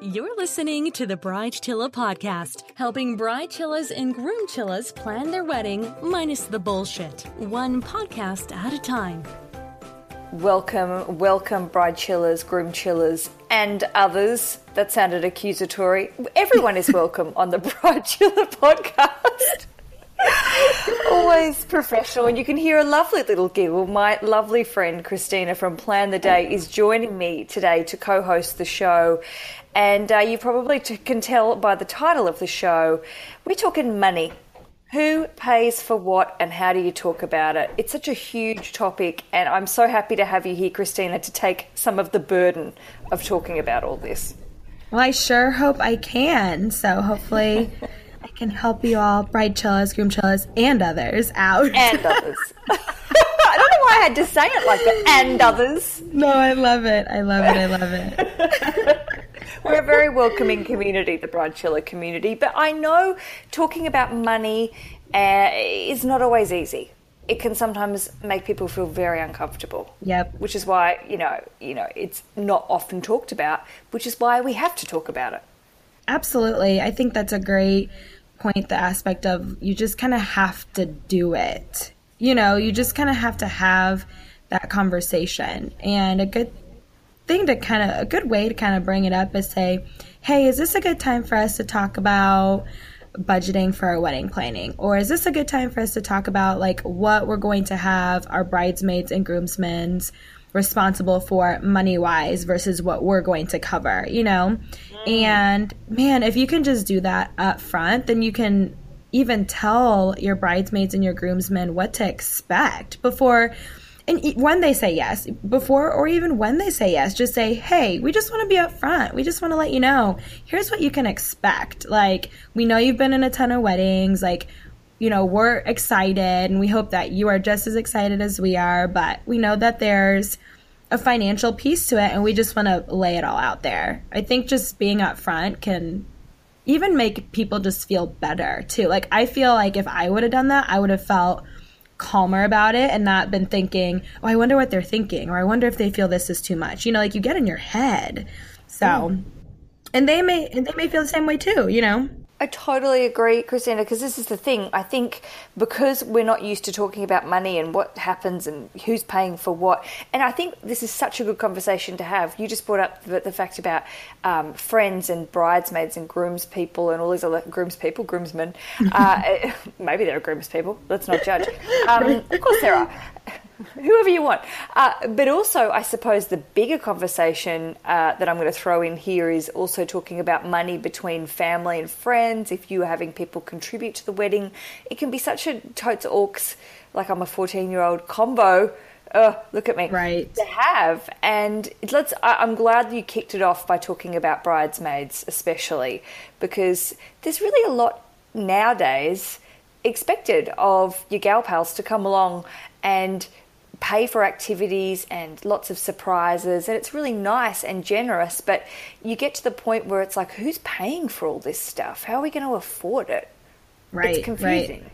You're listening to the Bridechilla podcast, helping bride chillas and groom chillas plan their wedding minus the bullshit, one podcast at a time. Welcome, welcome, bride chillers, groom chillers, and others. That sounded accusatory. Everyone is welcome on the Bridechilla podcast. Always professional, and you can hear a lovely little giggle. My lovely friend Christina from Plan the Day is joining me today to co host the show. And uh, you probably t- can tell by the title of the show, we're talking money. Who pays for what and how do you talk about it? It's such a huge topic, and I'm so happy to have you here, Christina, to take some of the burden of talking about all this. Well, I sure hope I can. So hopefully Can help you all, bride chillas, groom chillas, and others out. And others. I don't know why I had to say it like that. And others. No, I love it. I love it. I love it. We're a very welcoming community, the Bridechilla community. But I know talking about money uh, is not always easy. It can sometimes make people feel very uncomfortable. Yep. Which is why you know, you know, it's not often talked about. Which is why we have to talk about it. Absolutely. I think that's a great point. The aspect of you just kind of have to do it. You know, you just kind of have to have that conversation. And a good thing to kind of, a good way to kind of bring it up is say, hey, is this a good time for us to talk about budgeting for our wedding planning? Or is this a good time for us to talk about like what we're going to have our bridesmaids and groomsmen's responsible for money wise versus what we're going to cover, you know? Mm. And man, if you can just do that up front, then you can even tell your bridesmaids and your groomsmen what to expect before and when they say yes, before or even when they say yes, just say, "Hey, we just want to be up front. We just want to let you know. Here's what you can expect. Like, we know you've been in a ton of weddings. Like, you know, we're excited and we hope that you are just as excited as we are, but we know that there's a financial piece to it and we just want to lay it all out there. I think just being up front can even make people just feel better too. Like I feel like if I would have done that, I would have felt calmer about it and not been thinking, oh, I wonder what they're thinking, or I wonder if they feel this is too much. You know, like you get in your head. So, mm. and they may, and they may feel the same way too, you know? I totally agree, Christina, because this is the thing. I think because we're not used to talking about money and what happens and who's paying for what, and I think this is such a good conversation to have. You just brought up the, the fact about um, friends and bridesmaids and groomspeople and all these other groomspeople, groomsmen. Uh, maybe there are groomspeople. Let's not judge. Um, of course there are. whoever you want. Uh, but also, I suppose the bigger conversation uh, that I'm going to throw in here is also talking about money between family and friends. If you are having people contribute to the wedding, it can be such a totes orcs, like I'm a 14 year old combo. Look at me. Right. To have. And let's, I, am glad you kicked it off by talking about bridesmaids, especially, because there's really a lot nowadays expected of your gal pals to come along and pay for activities and lots of surprises and it's really nice and generous but you get to the point where it's like who's paying for all this stuff? How are we going to afford it? Right it's confusing. Right.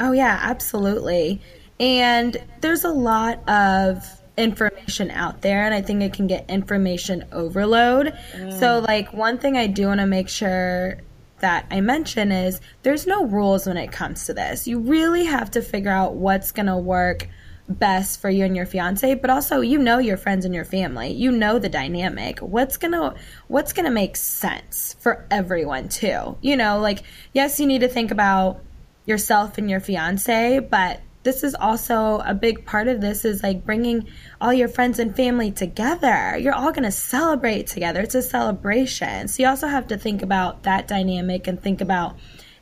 oh yeah absolutely. And there's a lot of information out there and i think it can get information overload. Mm. so like one thing i do want to make sure that I mention is there's no rules when it comes to this. You really have to figure out what's going to work best for you and your fiance but also you know your friends and your family. You know the dynamic. What's gonna what's gonna make sense for everyone too? You know like yes you need to think about yourself and your fiance but this is also a big part of this is like bringing all your friends and family together. You're all going to celebrate together. It's a celebration. So you also have to think about that dynamic and think about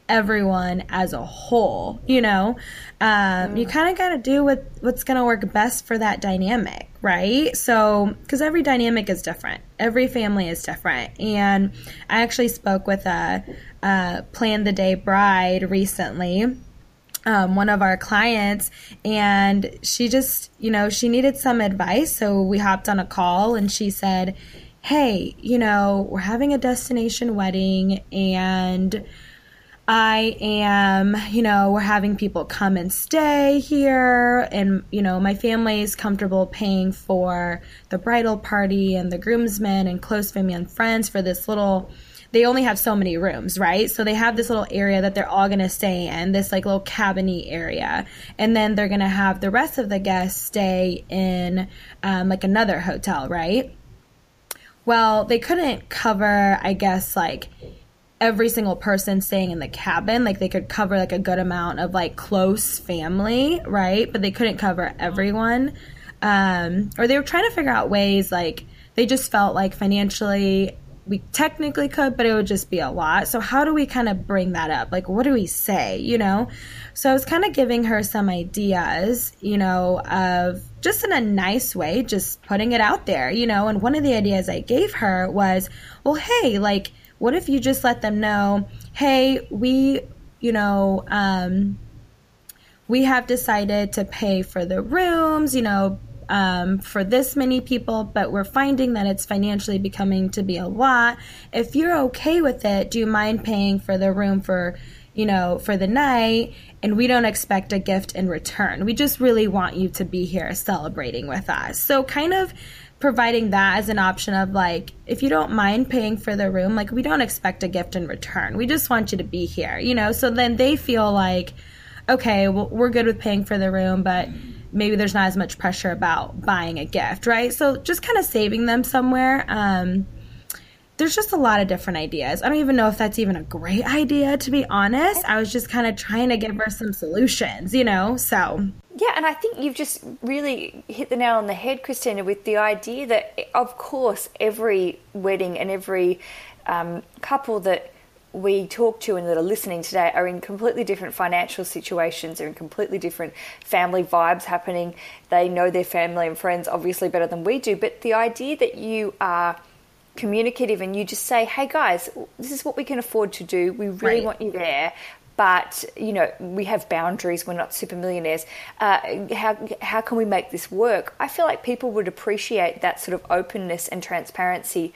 everyone as a whole you know? Um, you kind of got to do what what's going to work best for that dynamic right? So because every dynamic is different. Every family is different. And i actually spoke with a, a plan the day bride recently um, one of our clients and she just you know she needed some advice so we hopped on a call and she said hey you know we're having a destination wedding and I am, you know, we're having people come and stay here, and, you know, my family is comfortable paying for the bridal party and the groomsmen and close family and friends for this little. They only have so many rooms, right? So they have this little area that they're all going to stay in, this like little cabiny area. And then they're going to have the rest of the guests stay in um, like another hotel, right? Well, they couldn't cover, I guess, like every single person staying in the cabin like they could cover like a good amount of like close family right but they couldn't cover everyone um or they were trying to figure out ways like they just felt like financially we technically could but it would just be a lot. So how do we kind of bring that up? Like what do we say you know? So i was kind of giving her some ideas you know of just in a nice way just putting it out there you know? And one of the ideas i gave her was well hey like what if you just let them know, hey, we, you know, um, we have decided to pay for the rooms, you know, um, for this many people, but we're finding that it's financially becoming to be a lot. If you're okay with it, do you mind paying for the room for, you know, for the night? And we don't expect a gift in return. We just really want you to be here celebrating with us. So, kind of providing that as an option of like if you don't mind paying for the room like we don't expect a gift in return we just want you to be here you know so then they feel like okay well, we're good with paying for the room but maybe there's not as much pressure about buying a gift right? So just kind of saving them somewhere um, there's just a lot of different ideas. I don't even know if that's even a great idea to be honest. I was just kind of trying to give her some solutions you know so. Yeah, and I think you've just really hit the nail on the head, Christina, with the idea that, of course, every wedding and every um, couple that we talk to and that are listening today are in completely different financial situations, they're in completely different family vibes happening. They know their family and friends obviously better than we do, but the idea that you are communicative and you just say, hey guys, this is what we can afford to do. We really right. want you there but you know we have boundaries we're not super millionaires uh, how, how can we make this work i feel like people would appreciate that sort of openness and transparency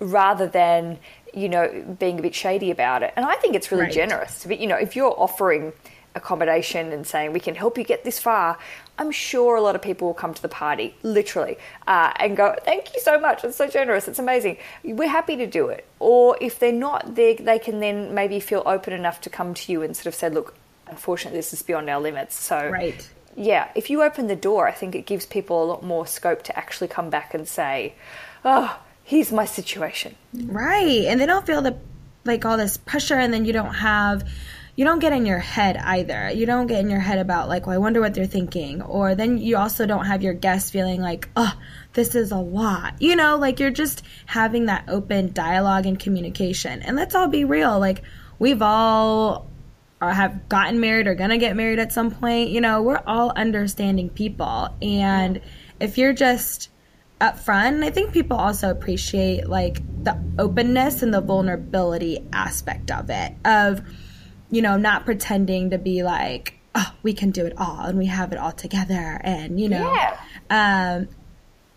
rather than you know being a bit shady about it and i think it's really right. generous but you know if you're offering accommodation and saying we can help you get this far I'm sure a lot of people will come to the party, literally, uh, and go, Thank you so much. It's so generous. It's amazing. We're happy to do it. Or if they're not, they, they can then maybe feel open enough to come to you and sort of say, Look, unfortunately, this is beyond our limits. So, right. yeah, if you open the door, I think it gives people a lot more scope to actually come back and say, Oh, here's my situation. Right. And they don't feel the like all this pressure, and then you don't have you don't get in your head either. You don't get in your head about like, well, I wonder what they're thinking. Or then you also don't have your guests feeling like, oh, this is a lot. You know, like you're just having that open dialogue and communication. And let's all be real. Like we've all have gotten married or gonna get married at some point. You know, we're all understanding people. And if you're just upfront, I think people also appreciate like the openness and the vulnerability aspect of it. Of you know, not pretending to be like, oh, we can do it all and we have it all together. And, you know, yeah. um,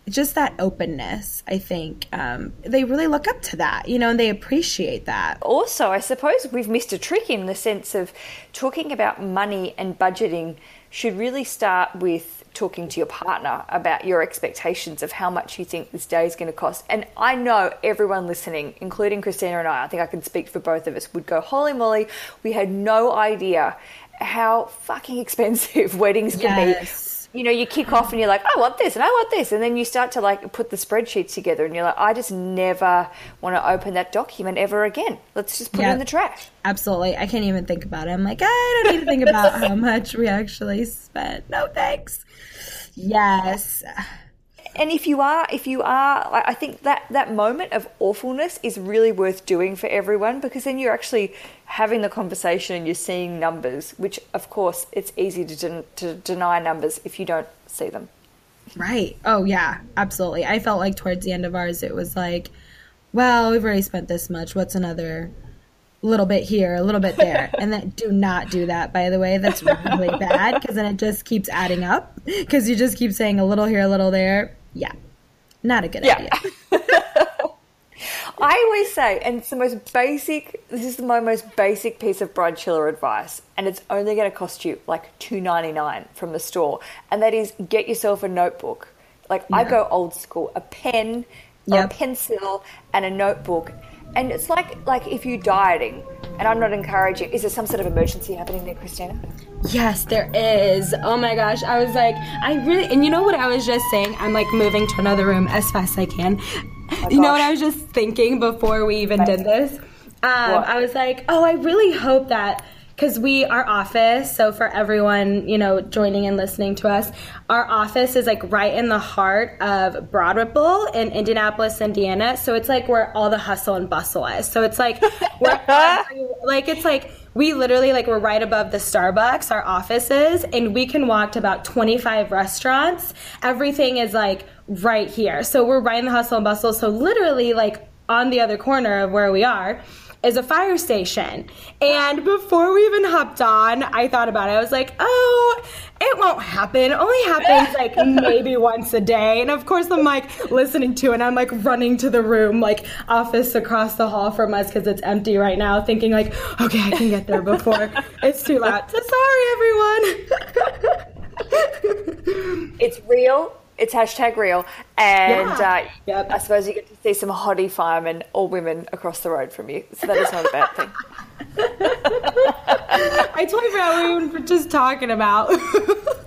just that openness, I think um, they really look up to that, you know, and they appreciate that. Also, I suppose we've missed a trick in the sense of talking about money and budgeting should really start with talking to your partner about your expectations of how much you think this day is going to cost. And I know everyone listening, including Christina and I, I think I can speak for both of us, would go, holy moly, we had no idea how fucking expensive weddings can yes. You know, you kick off and you're like, I want this and I want this. And then you start to like put the spreadsheets together and you're like, I just never want to open that document ever again. Let's just put yep. it in the trash. Absolutely. I can't even think about it. I'm like, I don't need to think about how much we actually spent. No thanks. Yes and if you are if you are i think that that moment of awfulness is really worth doing for everyone because then you're actually having the conversation and you're seeing numbers which of course it's easy to, den- to deny numbers if you don't see them right oh yeah absolutely i felt like towards the end of ours it was like well we've already spent this much what's another little bit here, a little bit there. and then do not do that, by the way. That's really bad because then it just keeps adding up because you just keep saying a little here, a little there. Yeah. Not a good yeah. idea. I always say, and it's the most basic. This is my most basic piece of bride chiller advice, and it's only going to cost you like two ninety nine from the store, and that is get yourself a notebook. Like yeah. I go old school, a pen, yep. a pencil, and a notebook, and it's like like if you're dieting, and I'm not encouraging. Is there some sort of emergency happening there, Christina? Yes, there is. Oh my gosh. I was like, I really, and you know what I was just saying? I'm like moving to another room as fast as I can. Oh you know what I was just thinking before we even did this? Um, I was like, oh, I really hope that because we our office so for everyone you know joining and listening to us our office is like right in the heart of broad ripple in indianapolis indiana. So it's like where all the hustle and bustle is. So it's like we're like it's like we literally like we're right above the starbucks our office is and we can walk to about 25 restaurants. Everything is like right here. So we're right in the hustle and bustle. So literally like on the other corner of where we are is a fire station. And before we even hopped on, I thought about it. I was like, oh, it won't happen. It only happens like maybe once a day. And of course, I'm like listening to it and I'm like running to the room, like office across the hall from us because it's empty right now, thinking like, okay, I can get there before it's too loud. So sorry, everyone. it's real it's hashtag real, and yeah. uh, yep. I suppose you get see some hottie firemen or women across the road from you, so that is not a bad thing. I totally forgot what we were just talking about.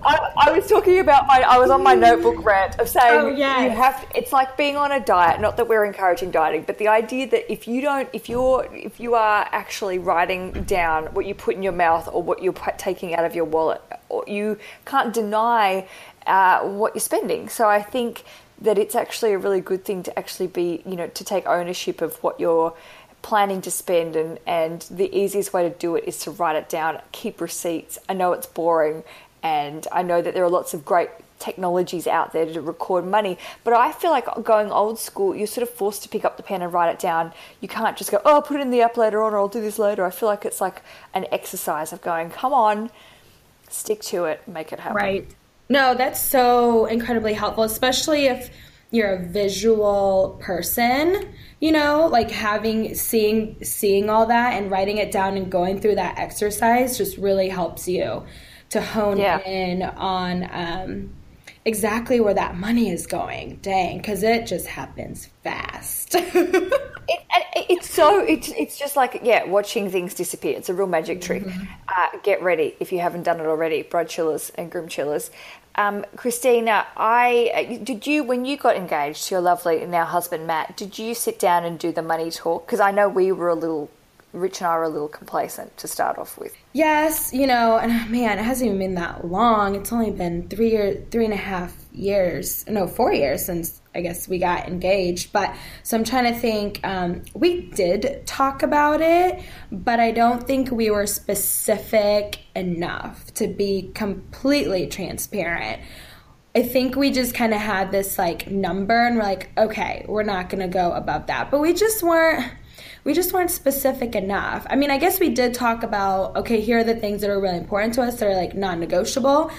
I, I, was talking about my. I was on my notebook rant of saying oh, yes. you have. To, it's like being on a diet. Not that we're encouraging dieting, but the idea that if you don't, if you're, if you are actually writing down what you put in your mouth or what you're taking out of your wallet, you can't deny uh, what you're spending. So I think that it's actually a really good thing to actually be, you know, to take ownership of what you're planning to spend and, and the easiest way to do it is to write it down, keep receipts. I know it's boring and I know that there are lots of great technologies out there to record money. But I feel like going old school, you're sort of forced to pick up the pen and write it down. You can't just go, oh, I'll put it in the app later on or I'll do this later. I feel like it's like an exercise of going, come on, stick to it, make it happen. Right. No, that's so incredibly helpful, especially if you're a visual person, you know, like having seeing seeing all that and writing it down and going through that exercise just really helps you to hone yeah. in on um, exactly where that money is going. Dang, because it just happens fast. it, it's so it's it's just like yeah, watching things disappear. It's a real magic trick. Mm-hmm. Uh, get ready if you haven't done it already. Bride chillers and groom chillers. Um, Christina, I did you when you got engaged to your lovely now husband Matt. Did you sit down and do the money talk? Because I know we were a little Rich and I were a little complacent to start off with. Yes, you know, and man, it hasn't even been that long. It's only been three year, three and a half years, no, four years since I guess we got engaged. But so I'm trying to think. Um, we did talk about it, but I don't think we were specific enough to be completely transparent. I think we just kind of had this like number and we're like, okay, we're not going to go above that. But we just weren't we just weren't specific enough. I mean, I guess we did talk about okay, here are the things that are really important to us that are like non-negotiable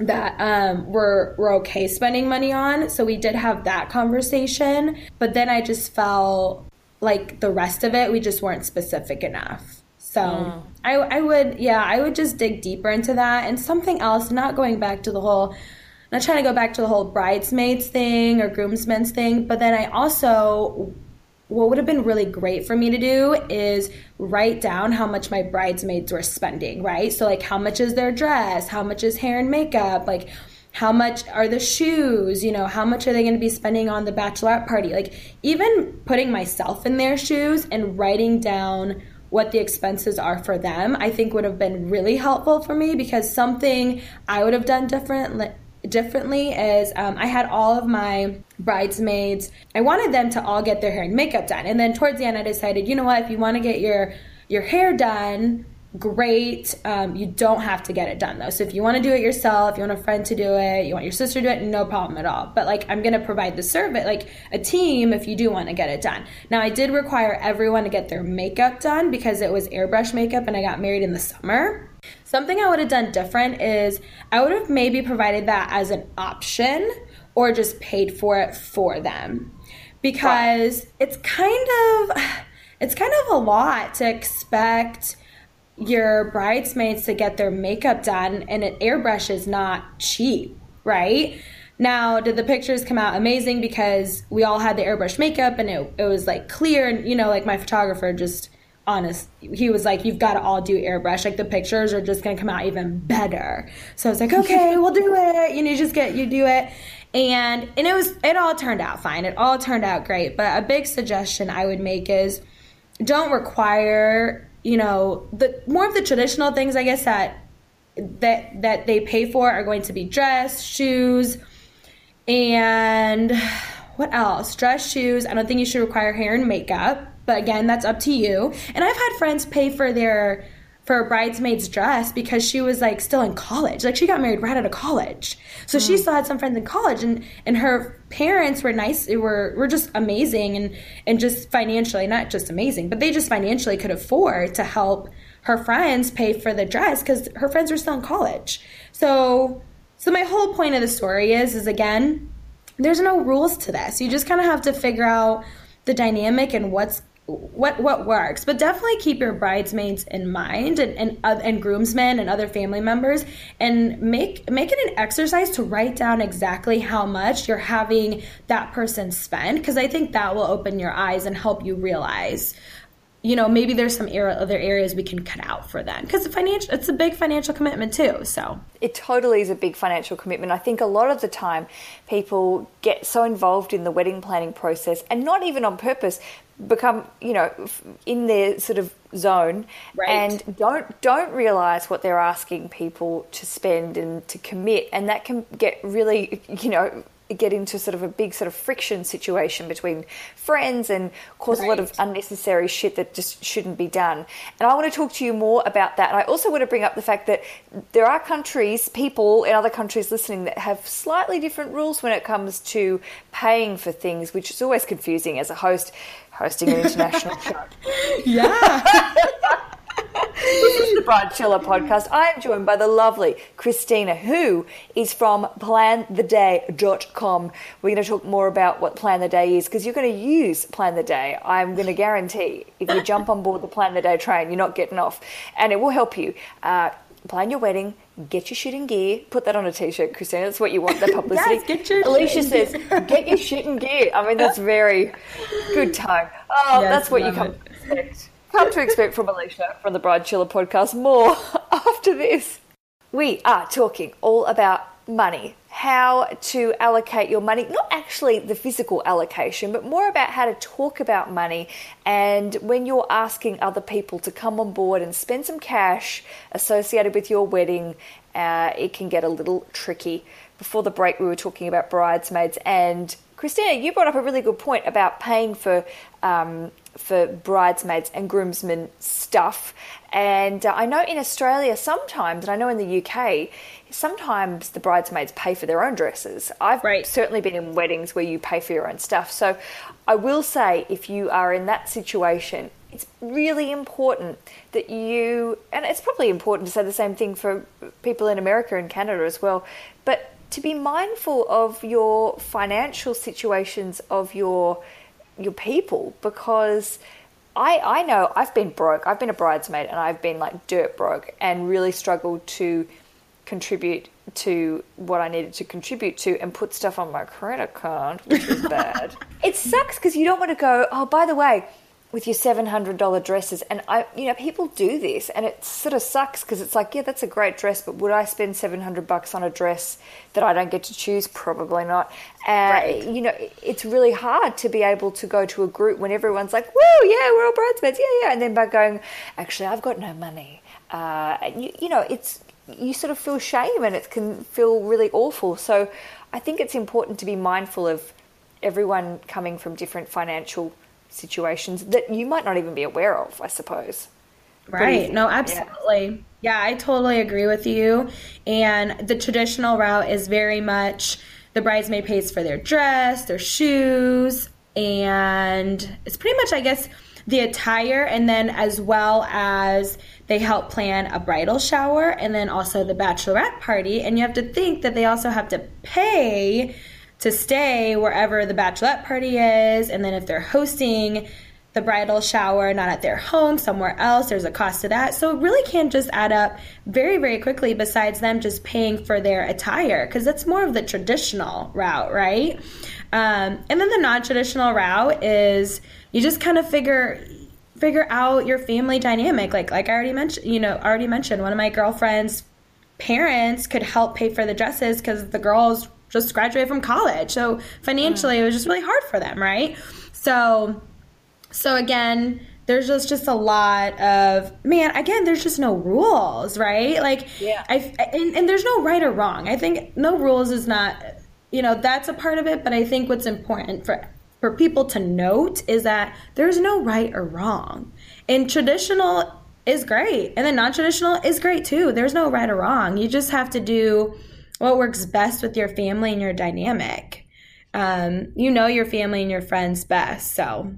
that um, we're we're okay spending money on. So we did have that conversation, but then I just felt like the rest of it we just weren't specific enough. So mm. I I would yeah I would just dig deeper into that and something else. Not going back to the whole. Not trying to go back to the whole bridesmaids thing or groomsmen's thing, but then I also what would have been really great for me to do is write down how much my bridesmaids were spending, right? So, like, how much is their dress? How much is hair and makeup? Like, how much are the shoes? You know, how much are they going to be spending on the bachelorette party? Like, even putting myself in their shoes and writing down what the expenses are for them, I think would have been really helpful for me because something I would have done different differently is um, I had all of my bridesmaids. I wanted them to all get their hair and makeup done, and then towards the end, I decided, you know what, if you want to get your your hair done, great. Um, you don't have to get it done though. So if you want to do it yourself, you want a friend to do it, you want your sister to do it, no problem at all. But like I'm gonna provide the service, like a team, if you do want to get it done. Now I did require everyone to get their makeup done because it was airbrush makeup, and I got married in the summer. Something I would have done different is I would have maybe provided that as an option or just paid for it for them. because right. it's kind of it's kind of a lot to expect your bridesmaids to get their makeup done and an airbrush is not cheap, right? Now, did the pictures come out amazing because we all had the airbrush makeup and it, it was like clear and you know, like my photographer just honest he was like you've got to all do airbrush. Like the pictures are just going to come out even better. So i was like okay we'll do it. You know you just get you do it. And and it was it all turned out fine. It all turned out great. But a big suggestion i would make is don't require you know the more of the traditional things i guess that that that they pay for are going to be dress shoes and what else? Dress shoes. I don't think you should require hair and makeup but again that's up to you and i've had friends pay for their for a bridesmaid's dress because she was like still in college. Like she got married right out of college. So mm. she still had some friends in college and and her parents were nice were were just amazing and and just financially not just amazing, but they just financially could afford to help her friends pay for the dress cuz her friends were still in college. So so my whole point of the story is is again there's no rules to this. You just kind of have to figure out the dynamic and what's what what works. But definitely keep your bridesmaids in mind and and, uh, and groomsmen and other family members and make make it an exercise to write down exactly how much you're having that person spend because i think that will open your eyes and help you realize you know maybe there's some era, other areas we can cut out for them. Because financial it's a big financial commitment too so. It totally is a big financial commitment. I think a lot of the time people get so involved in the wedding planning process and not even on purpose become you know in their sort of zone right. and don't don't realize what they're asking people to spend and to commit and that can get really you know get into sort of a big sort of friction situation between friends and cause right. a lot of unnecessary shit that just shouldn't be done. And I want to talk to you more about that. And I also want to bring up the fact that there are countries, people in other countries listening that have slightly different rules when it comes to paying for things, which is always confusing as a host hosting an international show. Yeah. this is the Bridechilla podcast. I am joined by the lovely Christina, who is from plantheday.com. We're going to talk more about what Plan the Day is because you're going to use Plan the Day. I'm going to guarantee if you jump on board the Plan the Day train, you're not getting off. And it will help you uh, plan your wedding, get your shit in gear. Put that on a t-shirt, Christina. That's what you want. That publicity. yes, get your Aleisha says, "Get your shit in gear." I mean, that's very good time. Oh, yes, that's what you come. It come to expect from Aleisha from the Bridechilla podcast more after this. We are talking all about money, how to allocate your money, not actually the physical allocation, but more about how to talk about money. And when you're asking other people to come on board and spend some cash associated with your wedding, uh, it can get a little tricky. Before the break, we were talking about bridesmaids, and Christina, you brought up a really good point about paying for um, for bridesmaids and groomsmen stuff. And uh, I know in Australia sometimes, and I know in the UK, sometimes the bridesmaids pay for their own dresses. I've right. certainly been in weddings where you pay for your own stuff. So I will say, if you are in that situation, it's really important that you, and it's probably important to say the same thing for people in America and Canada as well, but to be mindful of your financial situations of your your people because I I know I've been broke. I've been a bridesmaid and I've been like dirt broke and really struggled to contribute to what I needed to contribute to and put stuff on my credit card, which was bad. it sucks because you don't want to go, oh, by the way, with your $700 dresses. And i you know people do this and it sort of sucks because it's like yeah that's a great dress but would i spend 700 bucks on a dress that i don't get to choose? Probably not. Uh, right. you know it's really hard to be able to go to a group when everyone's like whoa yeah we're all bridesmaids yeah yeah and then by going actually i've got no money. Uh, you, you know it's you sort of feel shame and it can feel really awful. So i think it's important to be mindful of everyone coming from different financial situations that you might not even be aware of, I suppose. Right. No, absolutely. Yeah. yeah, I totally agree with you. And the traditional route is very much the bridesmaid pays for their dress, their shoes, and it's pretty much, I guess, the attire, and then as well as they help plan a bridal shower and then also the bachelorette party. And you have to think that they also have to pay to stay wherever the bachelorette party is. And then if they're hosting the bridal shower not at their home, somewhere else, there's a cost to that. So it really can just add up very, very quickly, besides them just paying for their attire, because that's more of the traditional route, right? Um, and then the non traditional route is you just kind of figure figure out your family dynamic like like I already mentioned you know already mentioned one of my girlfriends parents could help pay for the dresses because the girls just graduated from college. So financially, it was just really hard for them, right? So, so again, there's just just a lot of man. Again, there's just no rules, right? Like, yeah, I and, and there's no right or wrong. I think no rules is not, you know, that's a part of it. But I think what's important for for people to note is that there's no right or wrong. And traditional is great. And then non traditional is great too. There's no right or wrong. You just have to do what works best with your family and your dynamic. Um, you know your family and your friends best. So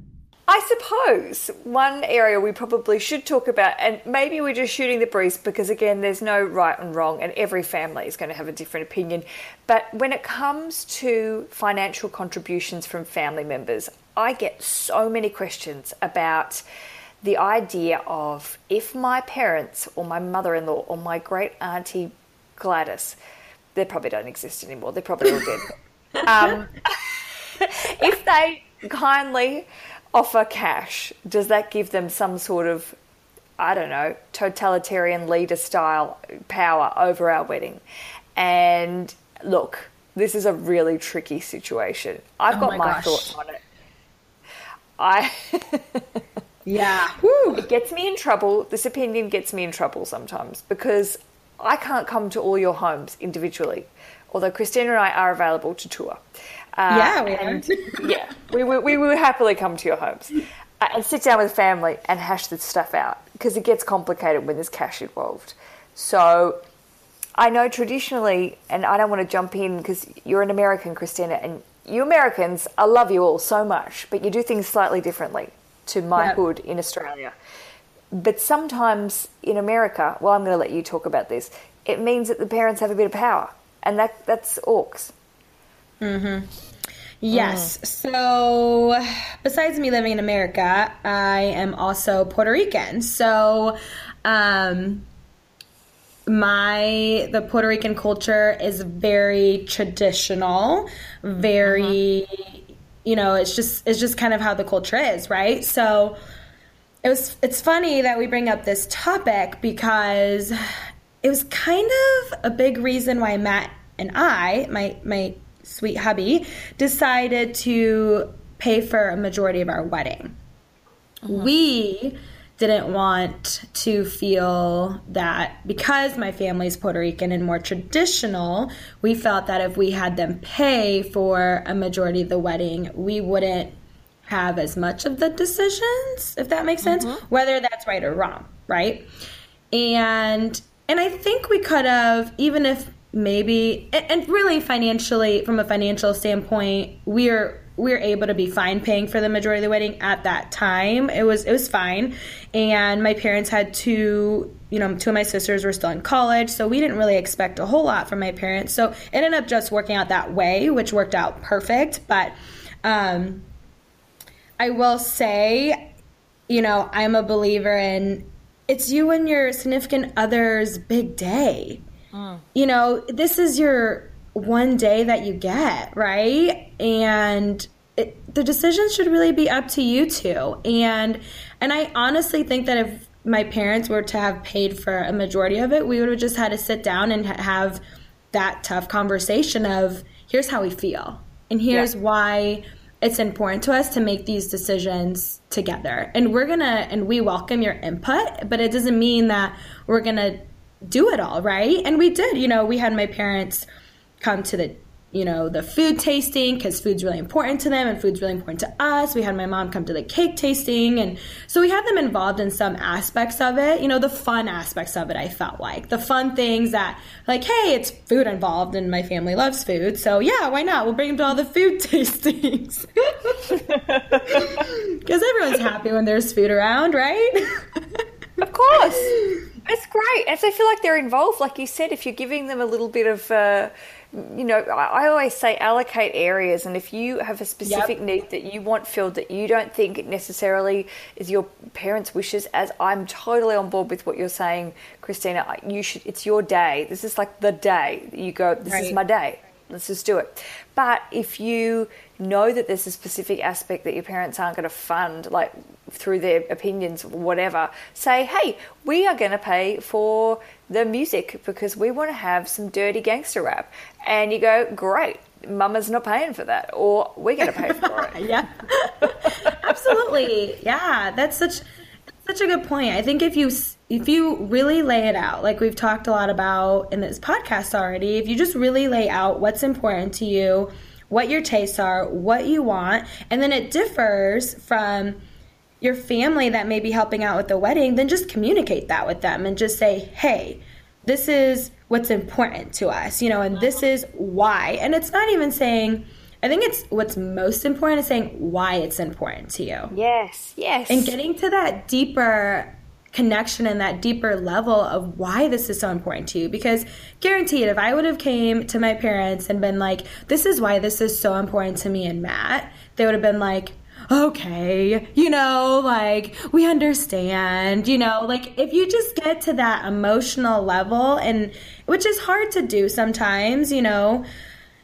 I suppose one area we probably should talk about, and maybe we're just shooting the breeze because, again, there's no right and wrong, and every family is going to have a different opinion. But when it comes to financial contributions from family members, I get so many questions about the idea of if my parents or my mother in law or my great auntie Gladys, they probably don't exist anymore, they're probably all dead. Um, if they kindly offer cash, does that give them some sort of, I don't know, totalitarian leader style power over our wedding? And look, this is a really tricky situation. I've oh got my, my thoughts on it. I. Yeah. Woo. It gets me in trouble. This opinion gets me in trouble sometimes because I can't come to all your homes individually, although Christina and I are available to tour. Uh, yeah, we and, yeah, we, we, we will happily come to your homes uh, and sit down with family and hash this stuff out because it gets complicated when there's cash involved. So I know traditionally, and I don't want to jump in because you're an American, Christina, and you Americans, I love you all so much, but you do things slightly differently to my yep. hood in Australia. But sometimes in America, well, I'm going to let you talk about this. It means that the parents have a bit of power, and that that's orcs. Mm-hmm. Yes. Mm. So, besides me living in America, I am also Puerto Rican. So, um, my the Puerto Rican culture is very traditional, very uh-huh you know, it's just it's just kind of how the culture is, right? So it was it's funny that we bring up this topic because it was kind of a big reason why Matt and I, my my sweet hubby, decided to pay for a majority of our wedding. Uh-huh. We didn't want to feel that because my family's Puerto Rican and more traditional, we felt that if we had them pay for a majority of the wedding, we wouldn't have as much of the decisions, if that makes sense, mm-hmm. whether that's right or wrong, right? And and I think we could have even if maybe and really financially from a financial standpoint, we're we were able to be fine paying for the majority of the wedding at that time. It was it was fine, and my parents had two. You know, two of my sisters were still in college, so we didn't really expect a whole lot from my parents. So it ended up just working out that way, which worked out perfect. But um, I will say, you know, I'm a believer in it's you and your significant other's big day. Mm. You know, this is your one day that you get, right? And it, the decision should really be up to you two. And and I honestly think that if my parents were to have paid for a majority of it, we would have just had to sit down and have that tough conversation of here's how we feel and here's yeah. why it's important to us to make these decisions together. And we're going to and we welcome your input, but it doesn't mean that we're going to do it all, right? And we did. You know, we had my parents come to the you know the food tasting because food's really important to them and food's really important to us. We had my mom come to the cake tasting and so we had them involved in some aspects of it you know the fun aspects of it i felt like. The fun things that like hey it's food involved and my family loves food so yeah why not? We'll bring them to all the food tastings. Because everyone's happy when there's food around right? Of course. It's great. So i feel like they're involved like you said if you're giving them a little bit of uh, you know, I, always say allocate areas, and if you have a specific Yep. need that you want filled that you don't think necessarily is your parents' wishes, as I'm totally on board with what you're saying, Christina. You should. It's your day. This is like the day you go. This is my day. Let's just do it. But if you know that there's a specific aspect that your parents aren't going to fund, like through their opinions, whatever, say, hey, we are going to pay for the music because we want to have some dirty gangster rap. And you go, great, mama's not paying for that, or we're going to pay for it. yeah. Absolutely. Yeah that's such such a good point. I think if you if you really lay it out like we've talked a lot about in this podcast already if you just really lay out what's important to you what your tastes are what you want and then it differs from your family that may be helping out with the wedding then just communicate that with them and just say hey this is what's important to us you know and this uh-huh. is why. And it's not even saying I think it's what's most important is saying why it's important to you. Yes, yes. and getting to that deeper connection and that deeper level of why this is so important to you because guaranteed if i would have came to my parents and been like this is why this is so important to me and matt they would have been like okay you know like we understand you know like if you just get to that emotional level and which is hard to do sometimes you know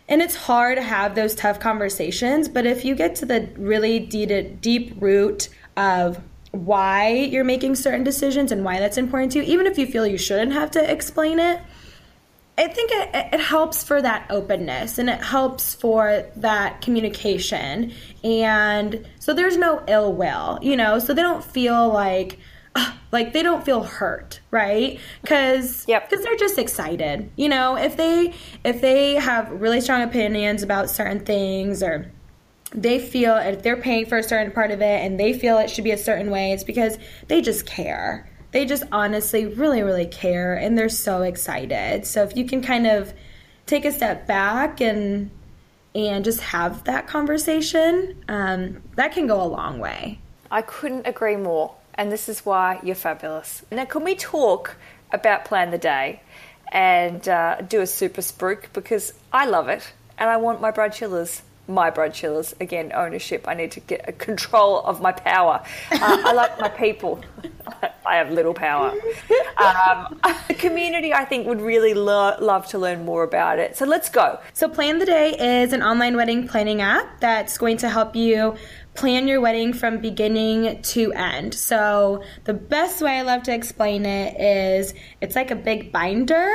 and it's hard to have those tough conversations but if you get to the really deep, deep root of why you're making certain decisions and why that's important to you even if you feel you shouldn't have to explain it I think it, it helps for that openness and it helps for that communication. And so there's no ill will, you know, so they don't feel like, ugh, like they don't feel hurt, right? Because Yep. because they're just excited, you know. If they if they have really strong opinions about certain things or they feel if they're paying for a certain part of it and they feel it should be a certain way, it's because they just care. They just honestly really, really care and they're so excited. So if you can kind of take a step back and and just have that conversation, um, that can go a long way. I couldn't agree more. And this is why you're fabulous. Now, can we talk about Plan the Day and uh, do a super spruik? Because I love it and I want my bride chillers. My bride chillers, again, ownership. I need to get a control of my power. Uh, I like my people. I have little power. Um, the community, I think, would really lo- love to learn more about it. So let's go. So, Plan the Day is an online wedding planning app that's going to help you plan your wedding from beginning to end. So, the best way I love to explain it is it's like a big binder,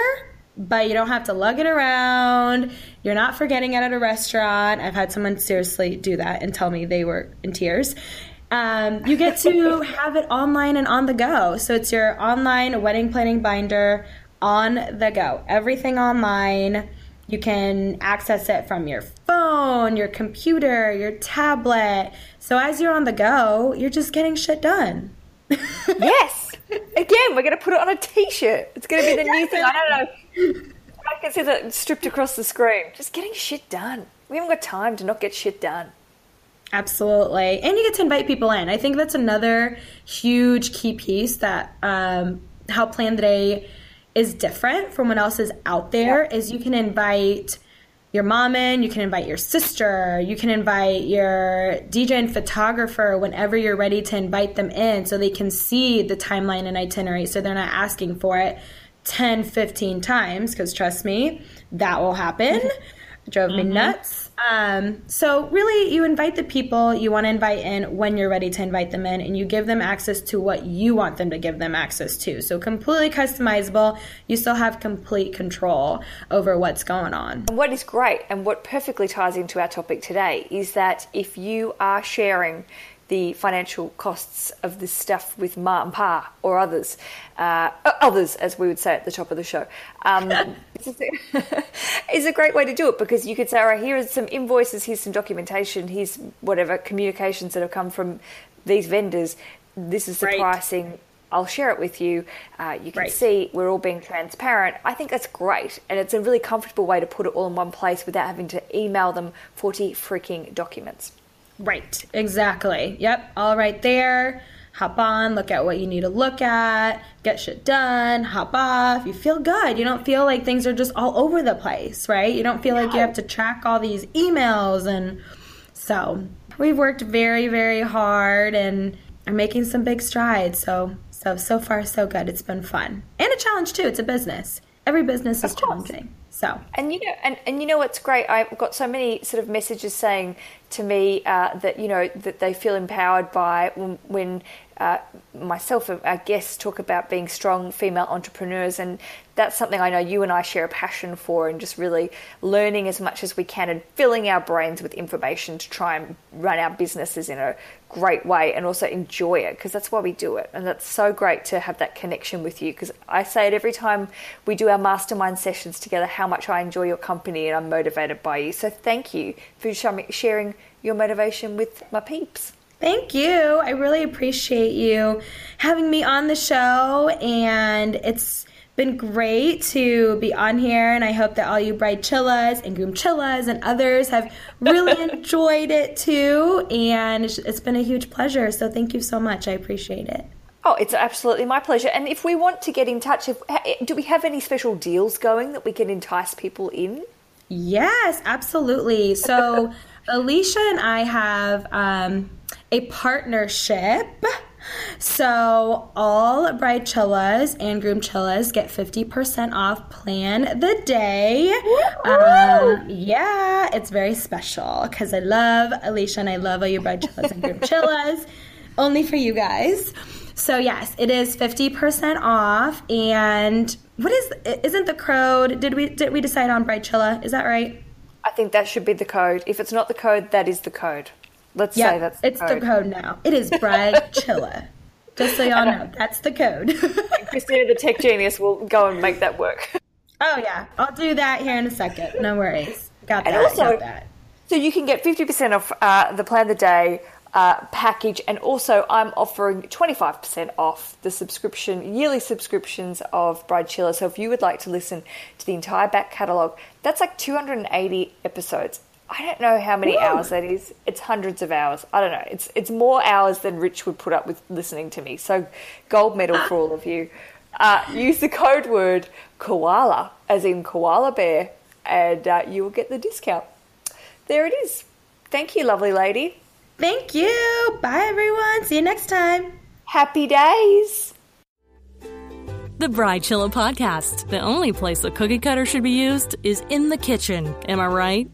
but you don't have to lug it around. You're not forgetting it at a restaurant. I've had someone seriously do that and tell me they were in tears. Um, you get to have it online and on the go. So, it's your online wedding planning binder on the go. Everything online. You can access it from your phone, your computer, your tablet. So as you're on the go, you're just getting shit done. Yes. Again, we're going to put it on a t-shirt. It's going to be the new thing. I don't know. I can see that stripped across the screen. Just getting shit done. We haven't got time to not get shit done. Absolutely. And you get to invite people in. I think that's another huge key piece that um, how Plan the Day is different from what else is out there is you can invite your mom in, you can invite your sister, you can invite your DJ and photographer whenever you're ready to invite them in so they can see the timeline and itinerary so they're not asking for it 10, 15 times because trust me, that will happen. It drove me nuts. Um, so really, you invite the people you want to invite in when you're ready to invite them in, and you give them access to what you want them to give them access to. So completely customizable. You still have complete control over what's going on. And what is great and what perfectly ties into our topic today is that if you are sharing the financial costs of this stuff with ma and pa or others, uh, others as we would say at the top of the show, um, is a great way to do it because you could say, all right, here are some invoices, here's some documentation, here's whatever communications that have come from these vendors. This is the Right. pricing. I'll share it with you. Uh, you can Right. see we're all being transparent. I think that's great, and it's a really comfortable way to put it all in one place without having to email them forty freaking documents. Right, exactly. Yep, all right there. hop on, look at what you need to look at, get shit done, hop off. You feel good. You don't feel like things are just all over the place, right? You don't feel like you have to track all these emails. And so we've worked very, very hard and are making some big strides. So, so, so far, so good. It's been fun and a challenge too. It's a business. Every business is challenging. So, and you know, and, and you know what's great? I've got so many sort of messages saying to me uh, that you know that they feel empowered by when, when uh, myself our guests talk about being strong female entrepreneurs, and that's something I know you and I share a passion for, and just really learning as much as we can and filling our brains with information to try and run our businesses in a great way and also enjoy it because that's why we do it. And that's so great to have that connection with you because I say it every time we do our mastermind sessions together how much I enjoy your company and I'm motivated by you. So thank you for sharing your motivation with my peeps. Thank you. I really appreciate you having me on the show, and it's been great to be on here. And I hope that all you Bridechillas and groom chillas and others have really enjoyed it too. And it's been a huge pleasure. So thank you so much. I appreciate it. Oh, it's absolutely my pleasure. And if we want to get in touch, if, do we have any special deals going that we can entice people in? Yes, absolutely. So Aleisha and I have. Um, a partnership. So all Bridechillas and groom chillas get 50% off plan the day. Um, yeah, it's very special because I love Aleisha and I love all your Bridechillas and groom chillas. Only for you guys. So yes, it is 50% off and what is isn't the code did we did we decide on Bridechilla? Is that right? I think that should be the code. If it's not the code, that is the code. Let's say that's the it's code. the code now. It is Bride Chilla. Just so y'all know, that's the code. Christina, the tech genius, will go and make that work. Oh yeah, I'll do that here in a second. No worries. Got that. And also, got that. So you can get fifty percent off uh, the plan of the day uh, package, and also I'm offering 25% off the subscription, yearly subscriptions of Bridechilla. So if you would like to listen to the entire back catalogue, that's like 280 episodes. I don't know how many Ooh. hours that is. It's hundreds of hours. I don't know. It's it's more hours than Rich would put up with listening to me. So gold medal for all of you. Uh, use the code word koala, as in koala bear, and uh, you will get the discount. There it is. Thank you, lovely lady. Thank you. Bye, everyone. See you next time. Happy days. The Bridechilla Podcast. The only place a cookie cutter should be used is in the kitchen. Am I right?